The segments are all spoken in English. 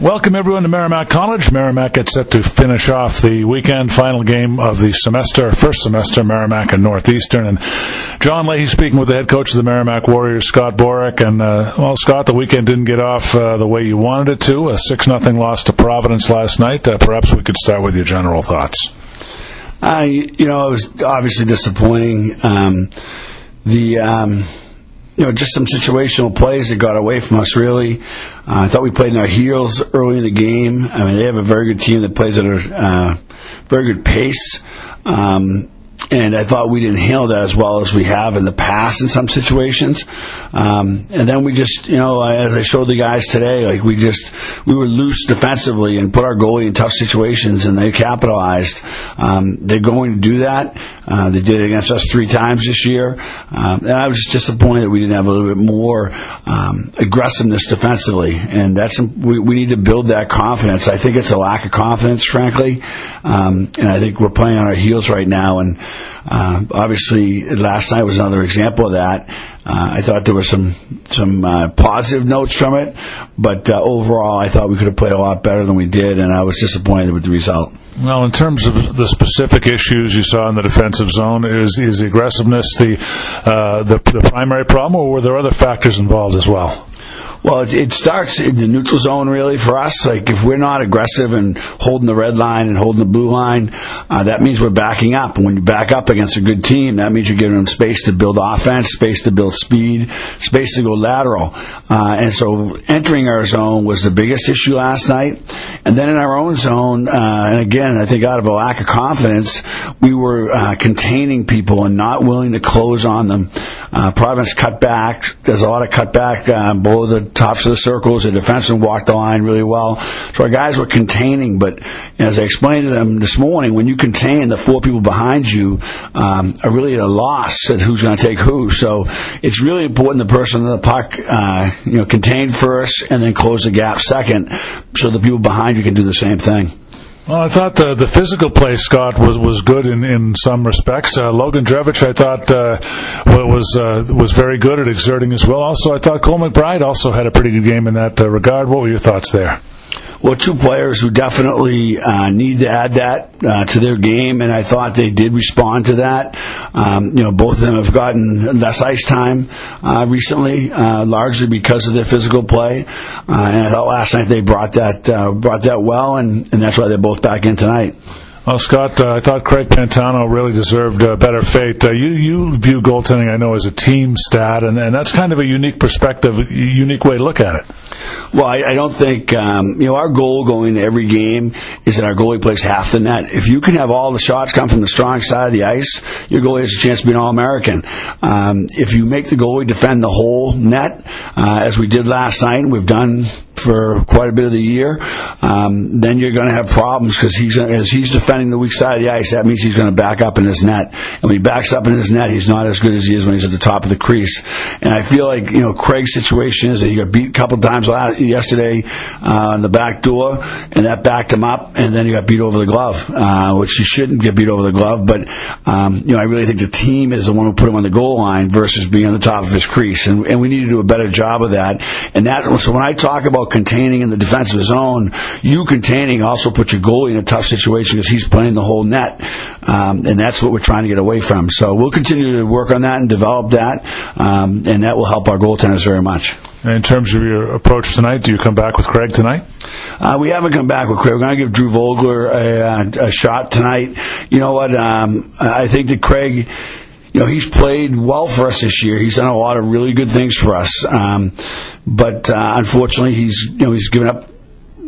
Welcome everyone to Merrimack College. Merrimack gets set to finish off the weekend final game of the semester, first semester, Merrimack and Northeastern. And John Leahy speaking with the head coach of the Merrimack Warriors, Scott Borek. And, uh, well, Scott, the weekend didn't get off uh, the way you wanted it to. A 6 nothing loss to Providence last night. Uh, perhaps we could start with your general thoughts. Uh, you know, it was obviously disappointing. Um, the, um, you know, just some situational plays that got away from us, really. Uh, I thought we played in our heels early in the game. I mean, they have a very good team that plays at a uh, very good pace. Um, and I thought we didn't handle that as well as we have in the past in some situations. Um, and then we just, you know, as I showed the guys today, like we just we were loose defensively and put our goalie in tough situations, and they capitalized. Um, they're going to do that. Uh, they did it against us three times this year, um, and I was just disappointed that we didn't have a little bit more um, aggressiveness defensively. And that's we, we need to build that confidence. I think it's a lack of confidence, frankly, um, and I think we're playing on our heels right now. And Uh, obviously, last night was another example of that. Uh, I thought there were some some uh, positive notes from it, but uh, overall, I thought we could have played a lot better than we did, and I was disappointed with the result. Well, in terms of the specific issues you saw in the defensive zone, is is the aggressiveness the uh, the, the primary problem, or were there other factors involved as well? Well, it, it, starts in the neutral zone really for us. Like if we're not aggressive and holding the red line and holding the blue line, uh, that means we're backing up. And when you back up against a good team, that means you're giving them space to build offense, space to build speed, space to go lateral. Uh, and so entering our zone was the biggest issue last night. And then in our own zone, uh, and again, I think out of a lack of confidence, we were uh, containing people and not willing to close on them. Uh, Providence cut back. There's a lot of cut back uh, below the tops of the circles. The defenseman walked the line really well. So our guys were containing, but as I explained to them this morning, when you contain the four people behind you um, are really at a loss at who's going to take who. So it's really important the person in the puck, uh, you know, contain first and then close the gap second, so the people behind you can do the same thing. Well, I thought the the physical play, Scott, was, was good in, in some respects. Uh, Logan Drevitch, I thought, uh, was uh, was very good at exerting his will. Also, I thought Cole McBride also had a pretty good game in that uh, regard. What were your thoughts there? Well, two players who definitely uh, need to add that uh, to their game, and I thought they did respond to that. Um, you know, both of them have gotten less ice time uh, recently, uh, largely because of their physical play. Uh, and I thought last night they brought that uh, brought that well, and, and that's why they're both back in tonight. Well, Scott, uh, I thought Craig Pantano really deserved a better fate. Uh, you you view goaltending, I know, as a team stat, and, and that's kind of a unique perspective, a unique way to look at it. Well, I, I don't think um, you know our goal going to every game is that our goalie plays half the net. If you can have all the shots come from the strong side of the ice, your goalie has a chance to be an All American. Um, if you make the goalie defend the whole net, uh, as we did last night, we've done for quite a bit of the year, um, then you're going to have problems because he's as he's defending the weak side of the ice. That means he's going to back up in his net, and when he backs up in his net, he's not as good as he is when he's at the top of the crease. And I feel like you know Craig's situation is that he got beat a couple times yesterday uh, on the back door, and that backed him up, and then he got beat over the glove, uh, which he shouldn't get beat over the glove. But um, you know, I really think the team is the one who put him on the goal line versus being on the top of his crease, and, and we need to do a better job of that. And that so when I talk about containing in the defensive zone, you containing also put your goalie in a tough situation because he's playing the whole net, um, and that's what we're trying to get away from. So we'll continue to work on that and develop that, um, and that will help our goaltenders very much. In terms of your approach tonight, do you come back with Craig tonight? Uh, we haven't come back with Craig. We're going to give Drew Vogler a, a, a shot tonight. You know what? Um, I think that Craig you know, he's played well for us this year. He's done a lot of really good things for us. Um, but uh, unfortunately, he's you know he's given up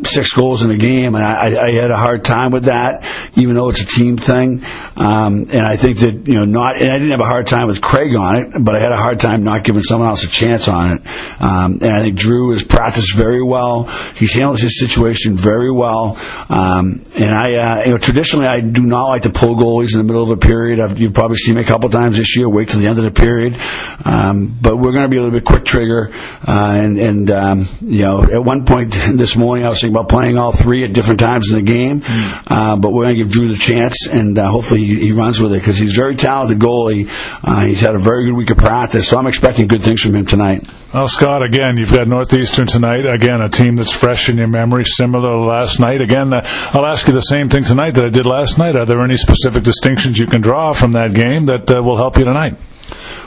six goals in a game, and I, I, had a hard time with that, even though it's a team thing. Um, and I think that you know, not, and I didn't have a hard time with Craig on it, but I had a hard time not giving someone else a chance on it. Um, and I think Drew has practiced very well. He's handled his situation very well. Um, and I, uh, you know, traditionally I do not like to pull goalies in the middle of a period. I've, you've probably seen me a couple times this year. Wait till the end of the period. Um, but we're going to be a little bit quick trigger. Uh, and, and um, you know, at one point this morning I was thinking about playing all three at different times in the game, uh, but we're going to give Drew the chance, and uh, hopefully he, he runs with it because he's a very talented goalie. Uh, he's had a very good week of practice, so I'm expecting good things from him tonight. Well, Scott, again, you've got Northeastern tonight. Again, a team that's fresh in your memory, similar to last night. Again, uh, I'll ask you the same thing tonight that I did last night. Are there any specific distinctions you can draw from that game that uh, will help you tonight?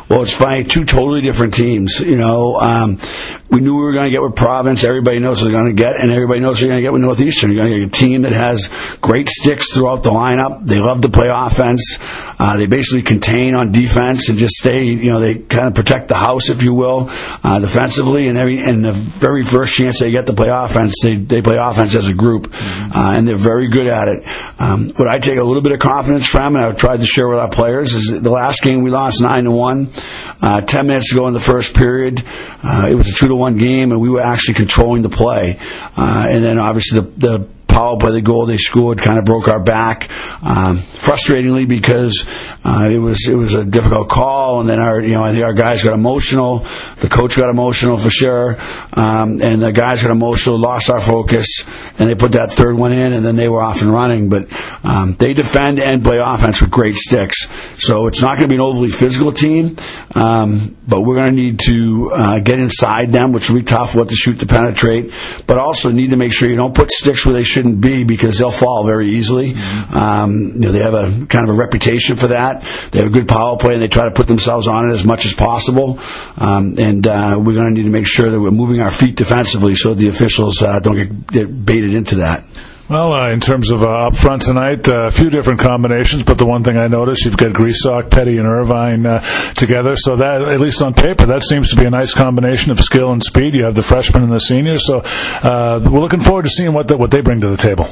Well, it's funny, two totally different teams. You know, um, we knew we were going to get with Providence. Everybody knows they're going to get, and everybody knows they're going to get with Northeastern. You're going to get a team that has great sticks throughout the lineup. They love to play offense. Uh, they basically contain on defense and just stay. You know, they kind of protect the house, if you will, uh, defensively. And every and the very first chance they get to play offense, they they play offense as a group, uh, and they're very good at it. Um, what I take a little bit of confidence from, and I've tried to share with our players, is the last game we lost nine to one. Uh, ten minutes ago in the first period, uh, it was a two to one game, and we were actually controlling the play. Uh, and then obviously the, the power by the goal they scored, kind of broke our back. Um, frustratingly, because uh, it was it was a difficult call, and then our you know I think our guys got emotional. The coach got emotional for sure, um, and the guys got emotional, lost our focus, and they put that third one in, and then they were off and running. But um, they defend and play offense with great sticks, so it's not going to be an overly physical team, um, but we're going to need to uh, get inside them, which will be tough. What to shoot to penetrate, but also need to make sure you don't put sticks where they shouldn't be because they'll fall very easily. Um, you know, they have a kind of a reputation for that. They have a good power play and they try to put themselves on it as much as possible. Um, and uh, we're going to need to make sure that we're moving our feet defensively so the officials uh, don't get, get baited into that. Well, uh, in terms of uh, up front tonight, uh, a few different combinations, but the one thing I noticed, you've got Gresock, Petty, and Irvine uh, together. So that, at least on paper, that seems to be a nice combination of skill and speed. You have the freshmen and the seniors, so uh, we're looking forward to seeing what the, what they bring to the table.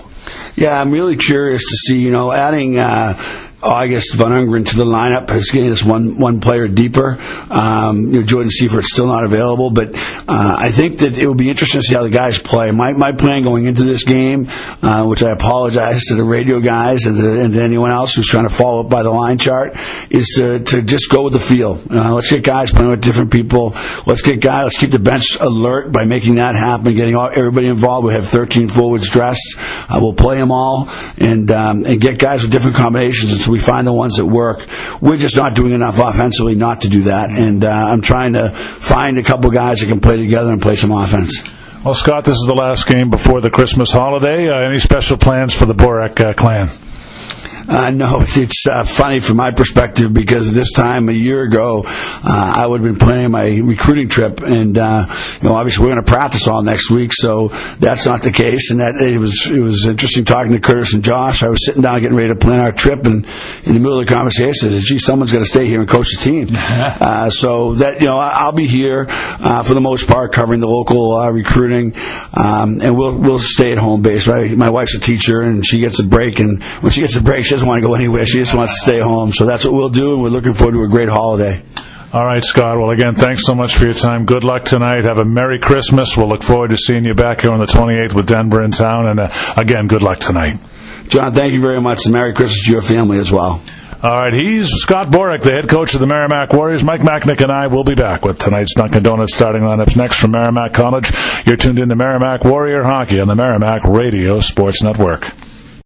Yeah, I'm really curious to see, you know, adding uh, August von Ungern to the lineup is getting us one one player deeper. Um, you know, Jordan still not available, but uh, I think that it will be interesting to see how the guys play. My my plan going into this game, uh, which I apologize to the radio guys and to, and to anyone else who's trying to follow up by the line chart, is to, to just go with the feel. Uh, let's get guys playing with different people. Let's get guys. Let's keep the bench alert by making that happen, getting all, everybody involved. We have 13 forwards dressed. Uh, we'll play them all and um, and get guys with different combinations we find the ones that work. We're just not doing enough offensively not to do that, and uh, I'm trying to find a couple guys that can play together and play some offense. Well, Scott, this is the last game before the Christmas holiday. Uh, any special plans for the Borek uh, clan? Uh, no, it's uh, funny from my perspective because this time a year ago, uh, I would have been planning my recruiting trip, and uh, you know, obviously we're going to practice all next week, so that's not the case. And that it was it was interesting talking to Curtis and Josh. I was sitting down getting ready to plan our trip, and in the middle of the conversation, I said, "Gee, someone's going to stay here and coach the team." uh, so that you know, I'll be here uh, for the most part covering the local uh, recruiting, um, and we'll we'll stay at home base. Right, my wife's a teacher, and she gets a break, and when she gets a break, she doesn't want to go anywhere. She just wants to stay home. So that's what we'll do, and we're looking forward to a great holiday. All right, Scott. Well, again, thanks so much for your time. Good luck tonight. Have a Merry Christmas. We'll look forward to seeing you back here on the 28th with Denver in town. And uh, again, good luck tonight. John, thank you very much, and Merry Christmas to your family as well. All right, he's Scott Borek, the head coach of the Merrimack Warriors. Mike Macknick and I will be back with tonight's Dunkin' Donuts starting lineups next from Merrimack College. You're tuned in to Merrimack Warrior Hockey on the Merrimack Radio Sports Network.